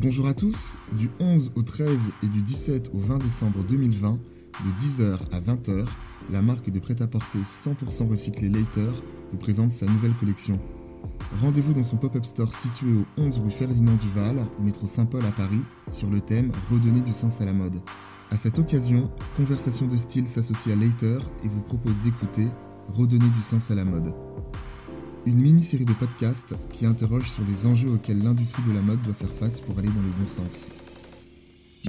Bonjour à tous, du 11 au 13 et du 17 au 20 décembre 2020, de 10h à 20h, la marque de prêt-à-porter 100% recyclé Later vous présente sa nouvelle collection. Rendez-vous dans son pop-up store situé au 11 rue Ferdinand Duval, métro Saint-Paul à Paris, sur le thème Redonner du sens à la mode. À cette occasion, Conversation de style s'associe à Later et vous propose d'écouter Redonner du sens à la mode. Une mini-série de podcasts qui interroge sur les enjeux auxquels l'industrie de la mode doit faire face pour aller dans le bon sens.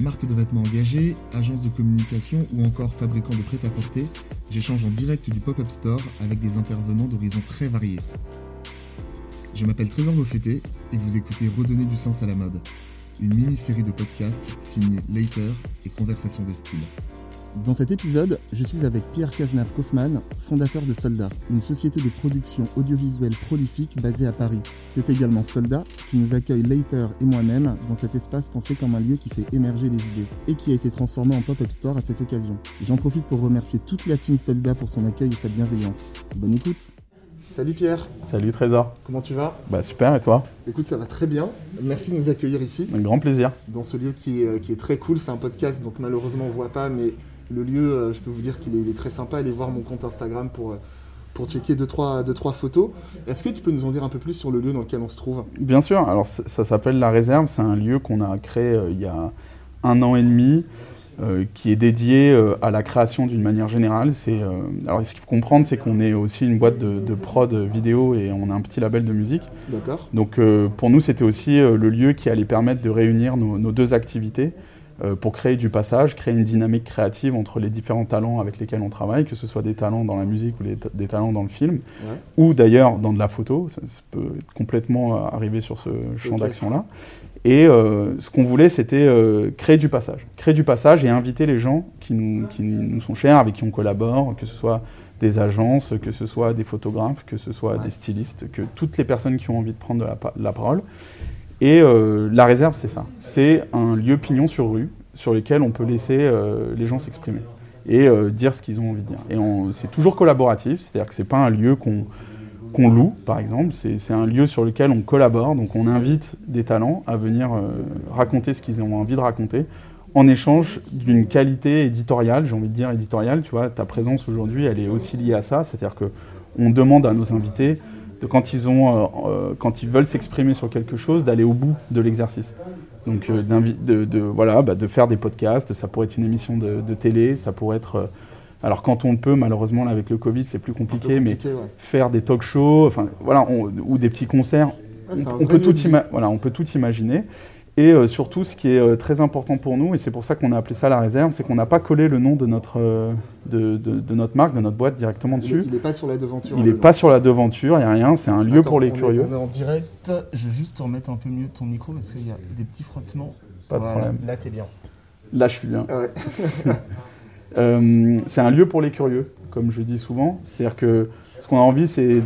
Marque de vêtements engagée, agence de communication ou encore fabricant de prêt-à-porter, j'échange en direct du pop-up store avec des intervenants d'horizons très variés. Je m'appelle Trésor Beaufetté et vous écoutez Redonner du sens à la mode, une mini-série de podcasts signée Later et Conversation des styles. Dans cet épisode, je suis avec Pierre Cazenave Kaufmann, fondateur de Soldat, une société de production audiovisuelle prolifique basée à Paris. C'est également Soldat qui nous accueille Later et moi-même dans cet espace pensé comme un lieu qui fait émerger les idées et qui a été transformé en pop-up store à cette occasion. J'en profite pour remercier toute la team Soldat pour son accueil et sa bienveillance. Bonne écoute Salut Pierre Salut Trésor Comment tu vas? Bah super et toi? Écoute, ça va très bien. Merci de nous accueillir ici. Un grand plaisir. Dans ce lieu qui est, euh, qui est très cool, c'est un podcast donc malheureusement on voit pas mais le lieu, euh, je peux vous dire qu'il est, très sympa. Allez voir mon compte Instagram pour, euh, pour checker 2-3 deux, trois, deux, trois photos. Est-ce que tu peux nous en dire un peu plus sur le lieu dans lequel on se trouve? Bien sûr. Alors, ça, s'appelle La Réserve. C'est un lieu qu'on a créé euh, il y a un an et demi. qui est dédié à la création d'une manière générale. C'est, alors, ce qu'il faut comprendre, c'est qu'on est aussi une boîte de, prod vidéo et on a un petit label de musique. D'accord. Donc, pour nous, c'était aussi le lieu qui allait permettre de réunir nos, nos deux activités. Euh, pour créer du passage, créer une dynamique créative entre les différents talents avec lesquels on travaille, que ce soit des talents dans la musique ou des talents dans le film, ou d'ailleurs dans de la photo, ça, peut complètement euh, arriver sur ce champ d'action-là. Et euh, ce qu'on voulait, c'était créer du passage. Créer du passage et inviter les gens qui nous, qui nous, sont chers, avec qui on collabore, que ce soit des agences, que ce soit des photographes, que ce soit des stylistes, que toutes les personnes qui ont envie de prendre de la, la parole. Et euh, la réserve, c'est ça. C'est un lieu pignon sur rue sur lequel on peut laisser euh, les gens s'exprimer et euh, dire ce qu'ils ont envie de dire. Et c'est toujours collaboratif, c'est-à-dire que c'est pas un lieu qu'on loue, par exemple. C'est un lieu sur lequel on collabore, donc on invite des talents à venir raconter ce qu'ils ont envie de raconter, en échange d'une qualité éditoriale, j'ai envie de dire éditoriale. Tu vois, ta présence aujourd'hui, elle est aussi liée à ça, c'est-à-dire que on demande à nos invités de quand ils, ont, euh, euh, quand ils veulent s'exprimer sur quelque chose, d'aller au bout de l'exercice. Donc euh, de, de, voilà, bah, de faire des podcasts, ça pourrait être une émission de, télé, ça pourrait être... alors quand on le peut, malheureusement là, avec le Covid c'est plus compliqué, mais faire des talk shows, enfin voilà, ou des petits concerts, on, peut tout voilà, on peut tout imaginer. Et euh, surtout, ce qui est euh, très important pour nous, et c'est pour ça qu'on a appelé ça la réserve, c'est qu'on n'a pas collé le nom de notre, euh, de, notre marque, de notre boîte directement dessus. Il n'est pas sur la devanture. Il n'est pas sur la devanture, il n'y a rien, c'est un lieu pour les curieux. on est en direct, je vais juste te remettre un peu mieux ton micro parce qu'il y a des petits frottements. Pas de problème. Là, es bien. Là, je suis bien. C'est un lieu pour les curieux, comme je dis souvent. C'est-à-dire que ce qu'on a envie, c'est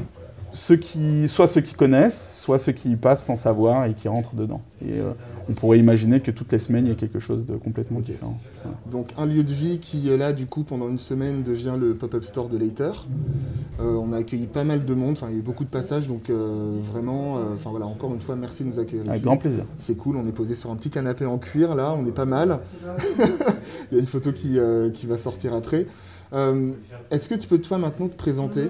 ceux qui, soit ceux qui connaissent, soit ceux qui y passent sans savoir et qui rentrent dedans. Et on pourrait imaginer que toutes les semaines, il y a quelque chose de complètement différent. Donc un lieu de vie qui, là, du coup, pendant une semaine, devient le pop-up store de Later. Euh, on a accueilli pas mal de monde, il y a eu beaucoup de passages, donc euh, vraiment, enfin voilà, encore une fois, merci de nous accueillir Avec grand plaisir. C'est cool, on est posé sur un petit canapé en cuir, là, on est pas mal. il y a une photo qui, qui va sortir après. Est-ce que tu peux, toi, maintenant, te présenter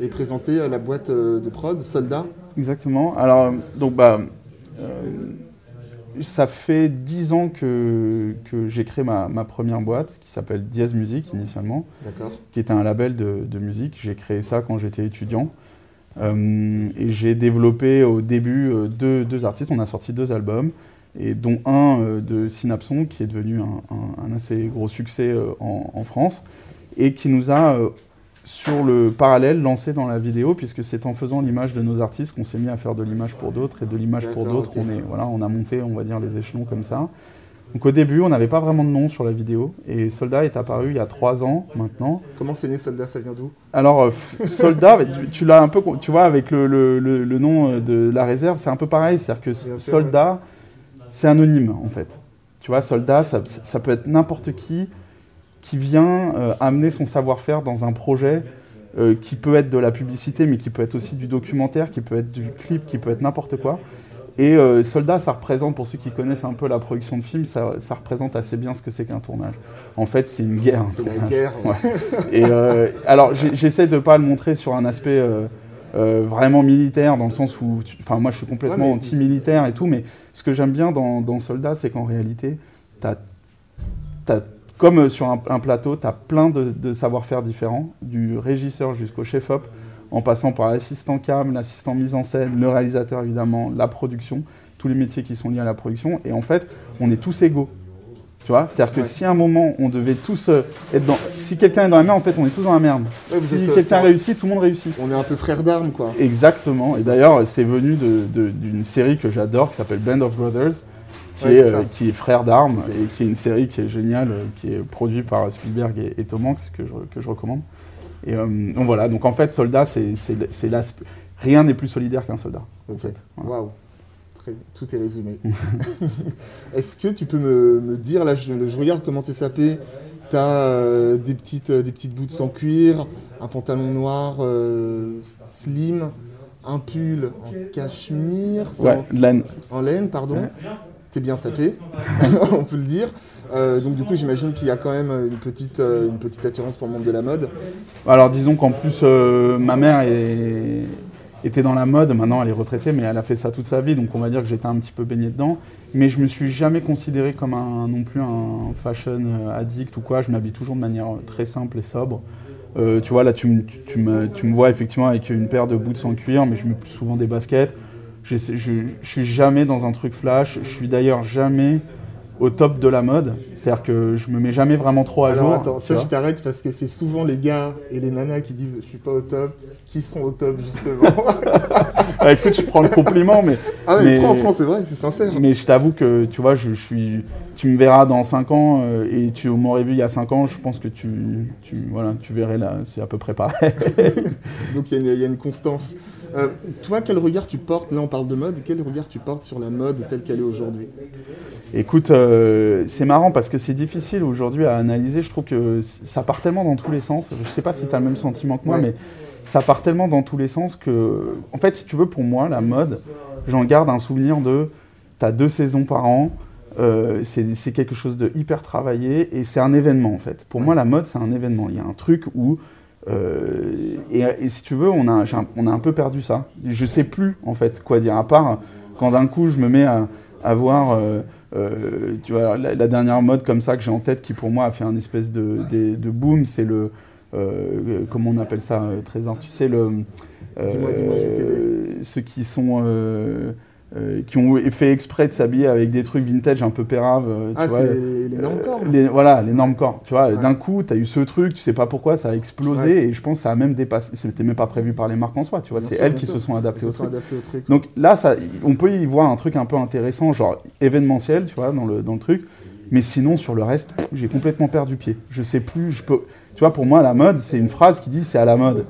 et présenter la boîte euh, de prod, Soldat. Exactement. Alors, donc, bah, euh, ça fait dix ans que, que j'ai créé ma, ma, première boîte qui s'appelle Diaz Music initialement, qui était un label de, de musique. J'ai créé ça quand j'étais étudiant. Euh, et j'ai développé au début deux, deux, artistes. On a sorti deux albums, et dont un de Synapson qui est devenu un, un, un assez gros succès en, en, France et qui nous a sur le parallèle lancé dans la vidéo, puisque c'est en faisant l'image de nos artistes qu'on s'est mis à faire de l'image pour d'autres, et de l'image pour d'autres, on, est, voilà, on a monté, on va dire, les échelons comme ça. Donc au début, on n'avait pas vraiment de nom sur la vidéo, et Soldat est apparu il y a trois ans maintenant. Comment c'est né Soldat? Ça vient d'où? Alors, euh, Soldat, tu, l'as un peu, tu vois, avec le, le, nom euh, de la réserve, c'est un peu pareil, c'est-à-dire que Soldat, c'est anonyme en fait. Tu vois, Soldat, ça, ça peut être n'importe qui, qui vient euh, amener son savoir-faire dans un projet euh, qui peut être de la publicité, mais qui peut être aussi du documentaire, qui peut être du clip, qui peut être n'importe quoi. Et euh, Soldat, ça représente, pour ceux qui connaissent un peu la production de films, ça, ça représente assez bien ce que c'est qu'un tournage. En fait, c'est une guerre. C'est la guerre. Ouais. Et euh, alors, j'essaie de pas le montrer sur un aspect euh, vraiment militaire, dans le sens où, enfin, moi, je suis complètement Ouais, anti-militaire et tout, mais ce que j'aime bien dans, dans Soldat, c'est qu'en réalité, t'as, t'as, comme euh, sur un, un plateau, tu as plein de, de savoir-faire différents, du régisseur jusqu'au chef-op, en passant par l'assistant cam, l'assistant mise en scène, le réalisateur évidemment, la production, tous les métiers qui sont liés à la production. Et en fait, on est tous égaux. Tu vois? C'est-à-dire que Ouais. si à un moment on devait tous euh, être dans. Si quelqu'un est dans la merde, en fait, on est tous dans la merde. Ouais, si quelqu'un réussit, tout le monde réussit. On est un peu frères d'armes, quoi. Exactement. Et d'ailleurs, c'est venu de- de- d'une série que j'adore qui s'appelle Band of Brothers, qui, Ouais, est, c'est ça. euh, qui est Frères d'armes et qui est une série qui est géniale, euh, qui est produite par Spielberg et, et Tom Hanks, que je, que je recommande. Et euh, donc voilà. Donc en fait, soldat, c'est l'aspect. Rien n'est plus solidaire qu'un soldat. Ok. fait, voilà. Waouh. Très- Tout est résumé. Est-ce que tu peux me, me dire, là, je, je regarde comment t'es sapé. T'as euh, des, petites, euh, des petites boots en cuir, un pantalon noir euh, slim, un pull en cachemire, Ouais, de laine. en, en laine, pardon. Ouais. T'es bien sapé, on peut le dire. Euh, donc du coup, j'imagine qu'il y a quand même une petite, euh, une petite attirance pour le monde de la mode. Alors disons qu'en plus, euh, ma mère est- était dans la mode, maintenant elle est retraitée, mais elle a fait ça toute sa vie, donc on va dire que j'étais un petit peu baigné dedans. Mais je me suis jamais considéré comme un, non plus un fashion euh, addict ou quoi, je m'habille toujours de manière euh, très simple et sobre. Euh, tu vois, là tu, me- tu, tu me, tu me vois effectivement avec une paire de boots en cuir, mais je mets plus souvent des baskets. Je, je, je suis jamais dans un truc flash, je suis d'ailleurs jamais au top de la mode, c'est-à-dire que je me mets jamais vraiment trop à Alors jour. attends, ça je t'arrête parce que c'est souvent les gars et les nanas qui disent je suis pas au top, qui sont au top justement. Ah, écoute, je prends le compliment, mais ah mais, Mais- prends, prends, c'est vrai, c'est sincère. Mais je t'avoue que, tu vois, je, je suis, tu me verras dans 5 ans euh, et tu m'aurais vu il y a 5 ans, je pense que tu, tu, voilà, tu verrais là, c'est à peu près pareil. Donc il y, a une- il y a une constance. Euh, toi, quel regard tu portes, là on parle de mode, quel regard tu portes sur la mode telle qu'elle est aujourd'hui? Écoute, euh, c'est marrant parce que c'est difficile aujourd'hui à analyser. Je trouve que ça part tellement dans tous les sens. Je sais pas si tu as le même sentiment que moi, Ouais. mais ça part tellement dans tous les sens que, en fait, si tu veux, pour moi, la mode, j'en garde un souvenir de, tu as deux saisons par an. Euh, c'est quelque chose de hyper travaillé et c'est un événement en fait. Pour Ouais. moi, la mode, c'est un événement. Il y a un truc où euh, et, et si tu veux, on a, on a un peu perdu ça. Je sais plus en fait quoi dire, à part quand d'un coup je me mets à, à voir, euh, euh, tu vois, la, la dernière mode comme ça que j'ai en tête qui pour moi a fait un espèce de, de, de boom, c'est le, comment on appelle ça, Trésor, tu sais, le, Dis-moi, dis-moi, je vais t'aider. ceux qui sont... euh, qui ont fait exprès de s'habiller avec des trucs vintage un peu péraves. euh, Ah, c'est les, les normes euh, corps. les- Voilà, les normes corps. Tu vois, Ouais. d'un coup, tu as eu ce truc, tu sais pas pourquoi, ça a explosé Ouais. et je pense que ça a même dépassé. C'était même pas prévu par les marques en soi, tu vois. C'est elles qui sûr. se sont adaptées au se sont truc. adaptés au truc. Donc là, ça, on peut y voir un truc un peu intéressant, genre événementiel, tu vois, dans le, dans le truc. Mais sinon, sur le reste, j'ai complètement perdu pied. Je sais plus, je peux. Tu vois, pour moi, la mode, c'est une phrase qui dit c'est à la mode.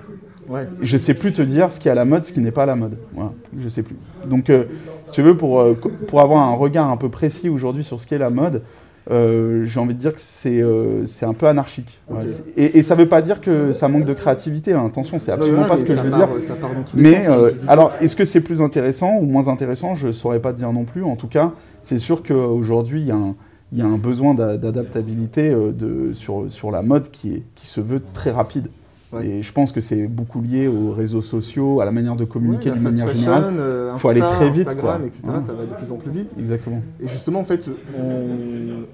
Ouais. Je sais plus te dire ce qui est à la mode, ce qui n'est pas à la mode. Voilà, je sais plus. Donc, euh, si tu veux, pour, euh, pour avoir un regard un peu précis aujourd'hui sur ce qu'est la mode, euh, j'ai envie de dire que c'est c'est un peu anarchique. Et, et ça veut pas dire que ça manque de créativité. hein. Attention, c'est absolument Non, pas ce que je veux part- dire. Ça part dans tous les Mais sens, disais. alors, est-ce que c'est plus intéressant ou moins intéressant? Je ne saurais pas te dire non plus. En tout cas, c'est sûr qu'aujourd'hui, il y, a un- il y a un besoin d'a- d'adaptabilité sur, sur la mode qui, est, qui se veut très rapide. Ouais. Et je pense que c'est beaucoup lié aux réseaux sociaux, à la manière de communiquer Ouais, d'une manière fashion, générale. euh, Faut aller Insta, très vite, Instagram, quoi. etc. Ouais. Ça va de plus en plus vite. Exactement. Et justement, en fait, on,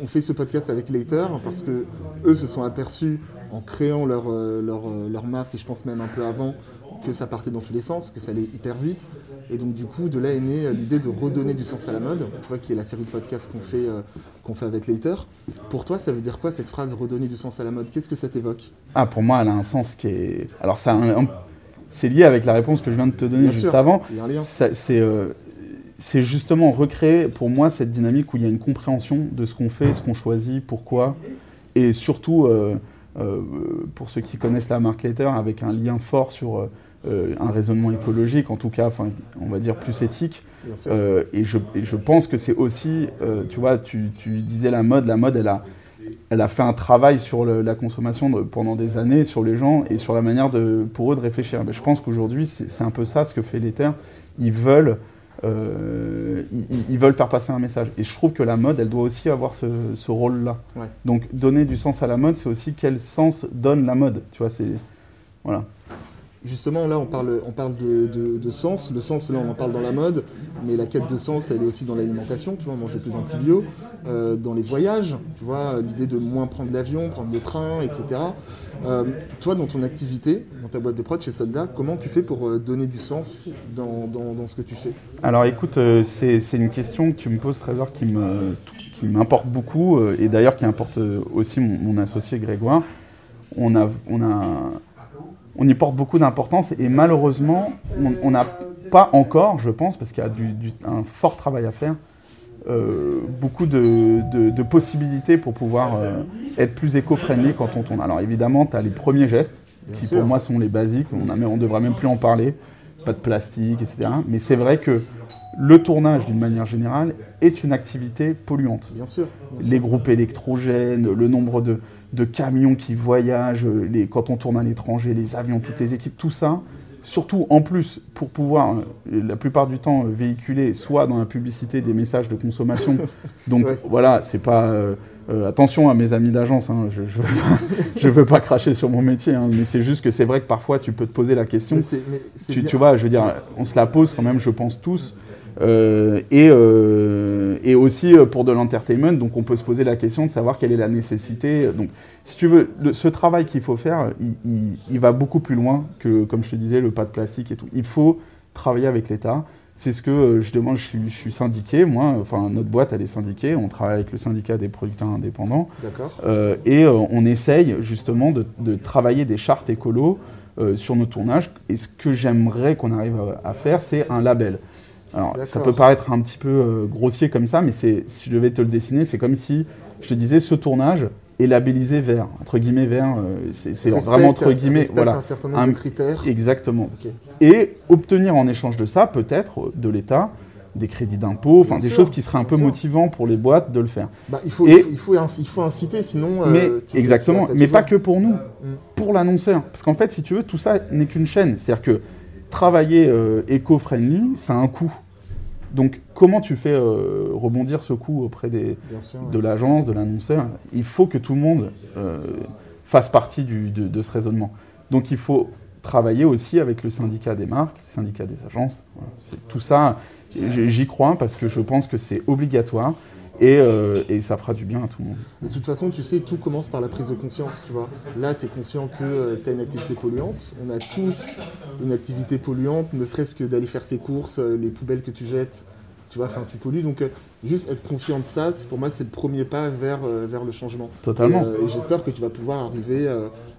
on fait ce podcast avec Later parce que eux se sont aperçus en créant leur, euh, leur, euh, leur marque, et je pense même un peu avant, que ça partait dans tous les sens, que ça allait hyper vite. Et donc, du coup, de là est née euh, l'idée de redonner du sens à la mode, tu vois, qui est la série de podcasts qu'on fait, euh, qu'on fait avec Later. Pour toi, ça veut dire quoi cette phrase redonner du sens à la mode? Qu'est-ce que ça t'évoque? Ah, pour moi, elle a un sens qui est. Alors, ça, un- c'est lié avec la réponse que je viens de te donner Bien juste sûr, avant. C'est euh, c'est justement recréer pour moi cette dynamique où il y a une compréhension de ce qu'on fait, ce qu'on choisit, pourquoi, et surtout euh, euh, pour ceux qui connaissent la marque Later, avec un lien fort sur euh, un raisonnement écologique, en tout cas, enfin, on va dire plus éthique. Euh, et, je, et je pense que c'est aussi, euh, tu vois, tu, tu disais la mode, la mode, elle a, elle a fait un travail sur le- la consommation de- pendant des années, sur les gens et sur la manière de, pour eux de réfléchir. Mais je pense qu'aujourd'hui, c'est un peu ça ce que fait l'Ether. Ils veulent euh, ils, veulent faire passer un message. Et je trouve que la mode, elle doit aussi avoir ce, rôle-là. Donc donner du sens à la mode, c'est aussi quel sens donne la mode. Tu vois, c'est voilà. Justement, là, on parle, on parle de, sens. Le sens, là, on en parle dans la mode, mais la quête de sens, elle est aussi dans l'alimentation. Tu vois, manger de plus en plus bio, euh, dans les voyages. Tu vois, l'idée de moins prendre l'avion, prendre le train, etc. Euh, toi, dans ton activité, dans ta boîte de prod chez Soldat, comment tu fais pour euh, donner du sens dans, ce que tu fais? Alors écoute, c'est une question que tu me poses, Trésor, qui m'importe qui beaucoup, et d'ailleurs qui importe aussi mon, associé Grégoire. On a, on a on y porte beaucoup d'importance et malheureusement, on n'a pas encore, je pense, parce qu'il y a un fort travail à faire, euh, beaucoup de, possibilités pour pouvoir euh, être plus éco-friendly quand on tourne. Alors évidemment, tu as les premiers gestes, qui pour moi sont les basiques, on ne devrait même plus en parler, pas de plastique, etc. Mais c'est vrai que le tournage, d'une manière générale, est une activité polluante. Bien sûr. les groupes électrogènes, le nombre de, camions qui voyagent, les, quand on tourne à l'étranger, les avions, toutes les équipes, tout ça, surtout en plus pour pouvoir euh, la plupart du temps euh, véhiculer soit dans la publicité des messages de consommation. Donc voilà, c'est pas euh, attention à mes amis d'agence, hein, je, je, veux pas, cracher sur mon métier, hein, mais c'est juste que c'est vrai que parfois tu peux te poser la question. tu, tu, vois, je veux dire, on se la pose quand même, je pense tous. Euh, et, euh, et, aussi euh, pour de l'entertainment, donc on peut se poser la question de savoir quelle est la nécessité. Donc, si tu veux, ce travail qu'il faut faire, il, va beaucoup plus loin que, comme je te disais, le pas de plastique et tout. Il faut travailler avec l'État. C'est ce que je demande, je suis, syndiqué, moi, enfin notre boîte elle est syndiquée, on travaille avec le syndicat des producteurs indépendants. D'accord. et on essaye justement de, travailler des chartes écolo sur nos tournages. Et ce que j'aimerais qu'on arrive à faire, c'est un label. Alors, ça peut paraître un petit peu euh, grossier comme ça, mais si je devais te le dessiner, c'est comme si je te disais ce tournage est labellisé vert, entre guillemets vert, euh, c'est vraiment entre guillemets, voilà, un certain nombre de critères. Exactement. Et obtenir en échange de ça, peut-être, de l'État, des crédits d'impôt, enfin des choses qui seraient un peu motivantes pour les boîtes de le faire. Bah, il, faut, il, faut, il, faut, inciter, sinon. Euh, mais, exactement, mais pas que pour nous, mm. pour l'annonceur. Parce qu'en fait, si tu veux, tout ça n'est qu'une chaîne. C'est-à-dire que travailler euh, éco-friendly, ça a un coût. Donc, comment tu fais euh, rebondir ce coût auprès des, de l'agence, de l'annonceur? Il faut que tout le monde euh, fasse partie de, ce raisonnement. Donc, il faut travailler aussi avec le syndicat des marques, le syndicat des agences. Tout ça, j'y crois parce que je pense que c'est obligatoire. Euh, et, ça fera du bien à tout le monde. De toute façon, tu sais, tout commence par la prise de conscience, tu vois. Là, tu es conscient que euh, tu as une activité polluante. On a tous une activité polluante, ne serait-ce que d'aller faire ses courses, euh, les poubelles que tu jettes, tu vois, enfin, tu pollues. Donc, juste être conscient de ça, pour moi, c'est le premier pas vers, vers le changement. Totalement. Et, j'espère que tu vas pouvoir arriver,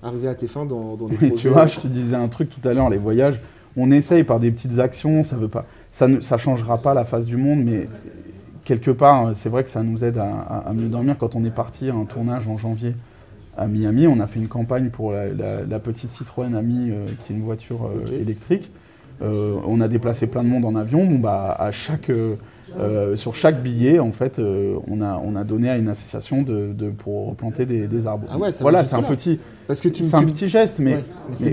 arriver à tes fins dans, dans des projets. tu vois, je te disais un truc tout à l'heure, les voyages, on essaye par des petites actions, ça veut pas, ça ne ça changera pas la face du monde, mais quelque part, c'est vrai que ça nous aide à, mieux dormir. Quand on est parti à un tournage en janvier à Miami, on a fait une campagne pour la, petite Citroën Ami, euh, qui est une voiture euh, électrique. Euh, on a déplacé plein de monde en avion. Bon, bah, à chaque, sur chaque billet, en fait, on, a, on a donné à une association de, pour replanter des, arbres. Ah ouais, voilà, c'est un petit, c'est un petit geste, mais,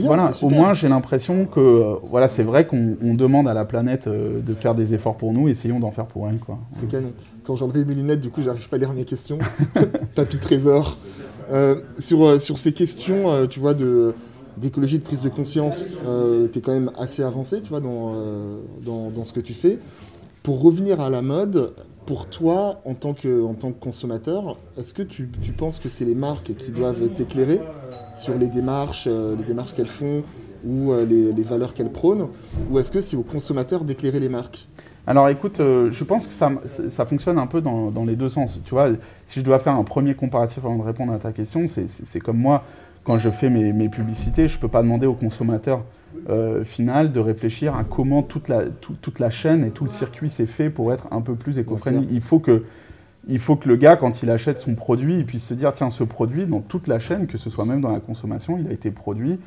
voilà, au moins j'ai l'impression que euh, voilà, c'est vrai qu'on demande à la planète euh, de faire des efforts pour nous, essayons d'en faire pour elle. C'est canon. Quand j'ai mes lunettes, du coup, j'arrive pas à lire mes questions. Papy Trésor. Euh, sur, sur ces questions, tu vois, de d'écologie, de prise de conscience, tu es quand même assez avancé, tu vois, dans, dans, dans, ce que tu fais. Pour revenir à la mode, pour toi, en tant que, en tant que consommateur, est-ce que tu, tu, penses que c'est les marques qui doivent t'éclairer sur les démarches, euh, les démarches qu'elles font ou euh, les, les, valeurs qu'elles prônent Ou est-ce que c'est aux consommateurs d'éclairer les marques? Alors écoute, euh, je pense que ça, ça, fonctionne un peu dans, dans, les deux sens. Tu vois, si je dois faire un premier comparatif avant de répondre à ta question, c'est comme moi, quand je fais mes, mes publicités, je ne peux pas demander aux consommateurs euh, final de réfléchir à comment toute la, toute la chaîne et tout le circuit s'est fait pour être un peu plus éco-friendly. Il faut que il faut que le gars, quand il achète son produit, il puisse se dire, tiens, ce produit, dans toute la chaîne, que ce soit même dans la consommation, il a été produit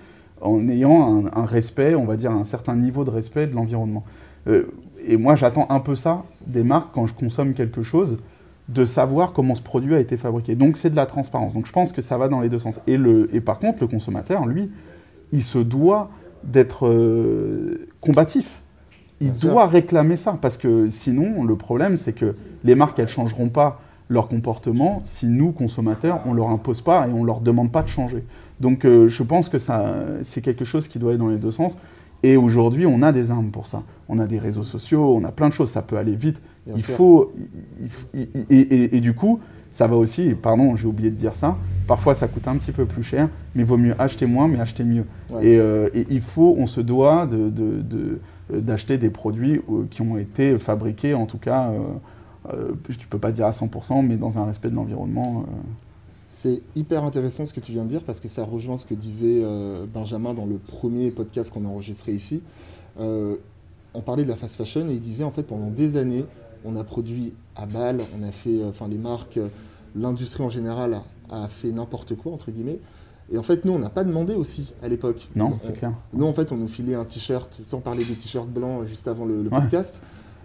en ayant un, respect, on va dire un certain niveau de respect de l'environnement. Euh, et moi, j'attends un peu ça des marques quand je consomme quelque chose, de savoir comment ce produit a été fabriqué. Donc c'est de la transparence. Donc je pense que ça va dans les deux sens. Et, le, et par contre, le consommateur, lui, il se doit d'être euh, combatif. il Bien doit réclamer ça parce que sinon, le problème, c'est que les marques, elles changeront pas leur comportement si nous, consommateurs, on leur impose pas et on leur demande pas de changer. Donc, euh, je pense que ça, c'est quelque chose qui doit aller dans les deux sens. Et aujourd'hui, on a des armes pour ça. On a des réseaux sociaux, on a plein de choses. Ça peut aller vite. Bien il sûr. faut, il- il- il- et, et- et du coup, ça va aussi. et Pardon, j'ai oublié de dire ça. Parfois, ça coûte un petit peu plus cher, mais il vaut mieux acheter moins, mais acheter mieux. Ouais. Et, euh, et il faut, on se doit de- de- de- euh, d'acheter des produits euh, qui ont été fabriqués, en tout cas, euh, je ne peux pas dire à 100%, mais dans un respect de l'environnement. C'est hyper intéressant ce que tu viens de dire parce que ça rejoint ce que disait euh, Benjamin dans le premier podcast qu'on a enregistré ici. Euh, on parlait de la fast fashion et il disait en fait pendant des années, on a produit à balle, on a fait, euh, enfin les marques, euh, l'industrie en général a, a fait n'importe quoi entre guillemets. Et en fait, nous, on n'a pas demandé aussi à l'époque. Non, On- c'est clair. Nous, en fait, on nous filait un t-shirt, sans parler des t-shirts blancs euh, juste avant le, le Ouais. podcast.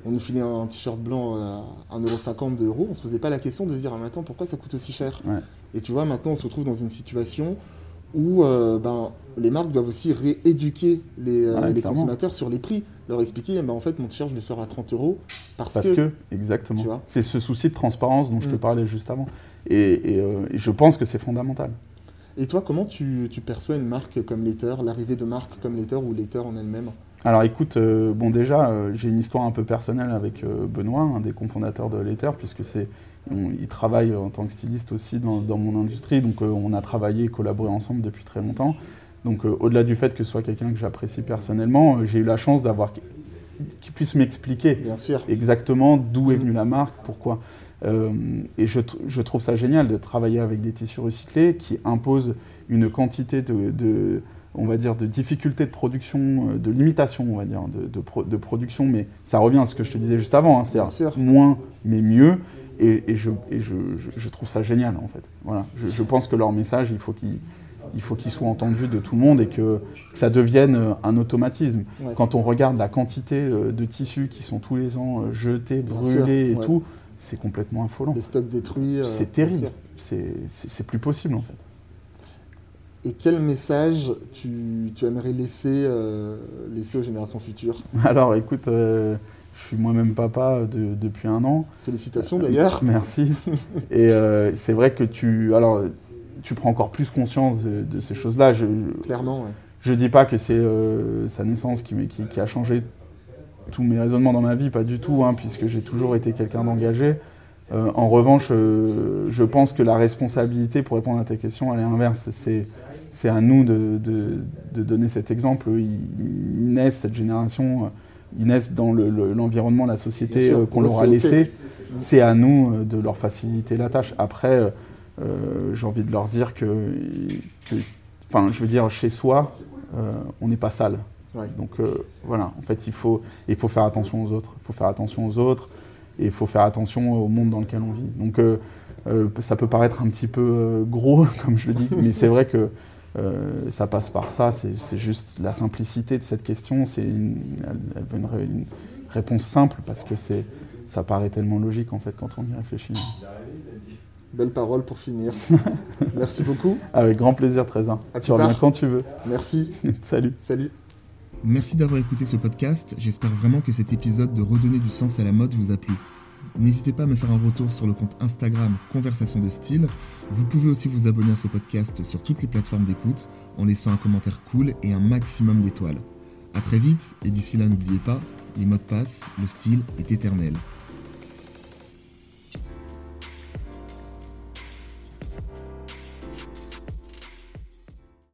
On nous filait un t-shirt blanc à 1,50€, 2 euros. On se posait pas la question de se dire, ah, mais attends, pourquoi ça coûte aussi cher? Ouais. Et tu vois, maintenant, on se retrouve dans une situation où euh, ben, les marques doivent aussi rééduquer les, euh, les clairement. consommateurs sur les prix. Leur expliquer, ben, en fait, mon t-shirt, je le sors à 30 euros parce, Parce que... exactement. C'est ce souci de transparence dont je te Mm. parlais juste avant. Et, et, euh, et je pense que c'est fondamental. Et toi, comment tu, tu perçois une marque comme Later, l'arrivée de marques comme Later ou Later en elle-même? Alors écoute, euh, bon déjà, euh, j'ai une histoire un peu personnelle avec euh, Benoît, un des cofondateurs de Later, puisque c'est, il travaille en tant que styliste aussi dans, dans mon industrie, donc on a travaillé et collaboré ensemble depuis très longtemps. Donc au-delà du fait que ce soit quelqu'un que j'apprécie personnellement, j'ai eu la chance d'avoir qu'il puisse m'expliquer Bien sûr. exactement d'où est Mhm. venue la marque, pourquoi. Et je, tr- je trouve ça génial de travailler avec des tissus recyclés qui imposent une quantité de, de- on va dire, de difficultés de production, euh, de limitation, on va dire, de, de pro- de production. Mais ça revient à ce que je te disais juste avant, hein, c'est-à-dire moins mais mieux. Et, et je, et je, je- je trouve ça génial en fait. Voilà. Je, pense que leur message, il faut qu'il il faut qu'il soit entendu de tout le monde et que, que ça devienne euh, un automatisme. Ouais. Quand on regarde la quantité euh, de tissus qui sont tous les ans jetés, Bien brûlés sûr, et ouais. tout, c'est complètement affolant. Les stocks détruits. C'est terrible. c'est plus possible en fait. Et quel message tu, tu aimerais laisser, euh, laisser aux générations futures? Alors écoute, euh, je suis moi-même papa de- depuis un an. Félicitations d'ailleurs. Merci. et euh, c'est vrai que tu, alors, tu prends encore plus conscience de, de ces choses-là. Je, Clairement, ouais. je dis pas que c'est euh, sa naissance qui, m'a- qui- qui a changé tous mes raisonnements dans ma vie, pas du tout, hein, puisque j'ai toujours été quelqu'un d'engagé. Euh, en revanche, euh, je pense que la responsabilité, pour répondre à ta question, elle est inverse. C'est, c'est à nous de, de- de donner cet exemple. Ils, ils naissent, cette génération, euh, ils naissent dans le- le- l'environnement, la société euh, qu'on leur a c'est ok. laissé. C'est à nous euh, de leur faciliter la tâche. Après, euh, j'ai envie de leur dire que, enfin, je veux dire, chez soi, euh, on n'est pas sale. Ouais. Donc voilà, en fait, il faut, il faut faire attention aux autres. Il faut faire attention aux autres et il faut faire attention au monde dans lequel on vit. Donc ça peut paraître un petit peu gros, comme je le dis, mais c'est vrai que euh, ça passe par ça. C'est juste la simplicité de cette question. C'est une, elle, elle veut une, ré- une réponse simple parce que c'est, ça paraît tellement logique en fait quand on y réfléchit. Belle parole pour finir. Merci beaucoup. Avec grand plaisir, Trésor. Tu reviens tard. quand tu veux. Merci. Salut. Salut. Merci d'avoir écouté ce podcast, j'espère vraiment que cet épisode de Redonner du sens à la mode vous a plu. N'hésitez pas à me faire un retour sur le compte Instagram Conversation de Style. Vous pouvez aussi vous abonner à ce podcast sur toutes les plateformes d'écoute en laissant un commentaire cool et un maximum d'étoiles. A très vite et d'ici là n'oubliez pas, les modes passent, le style est éternel.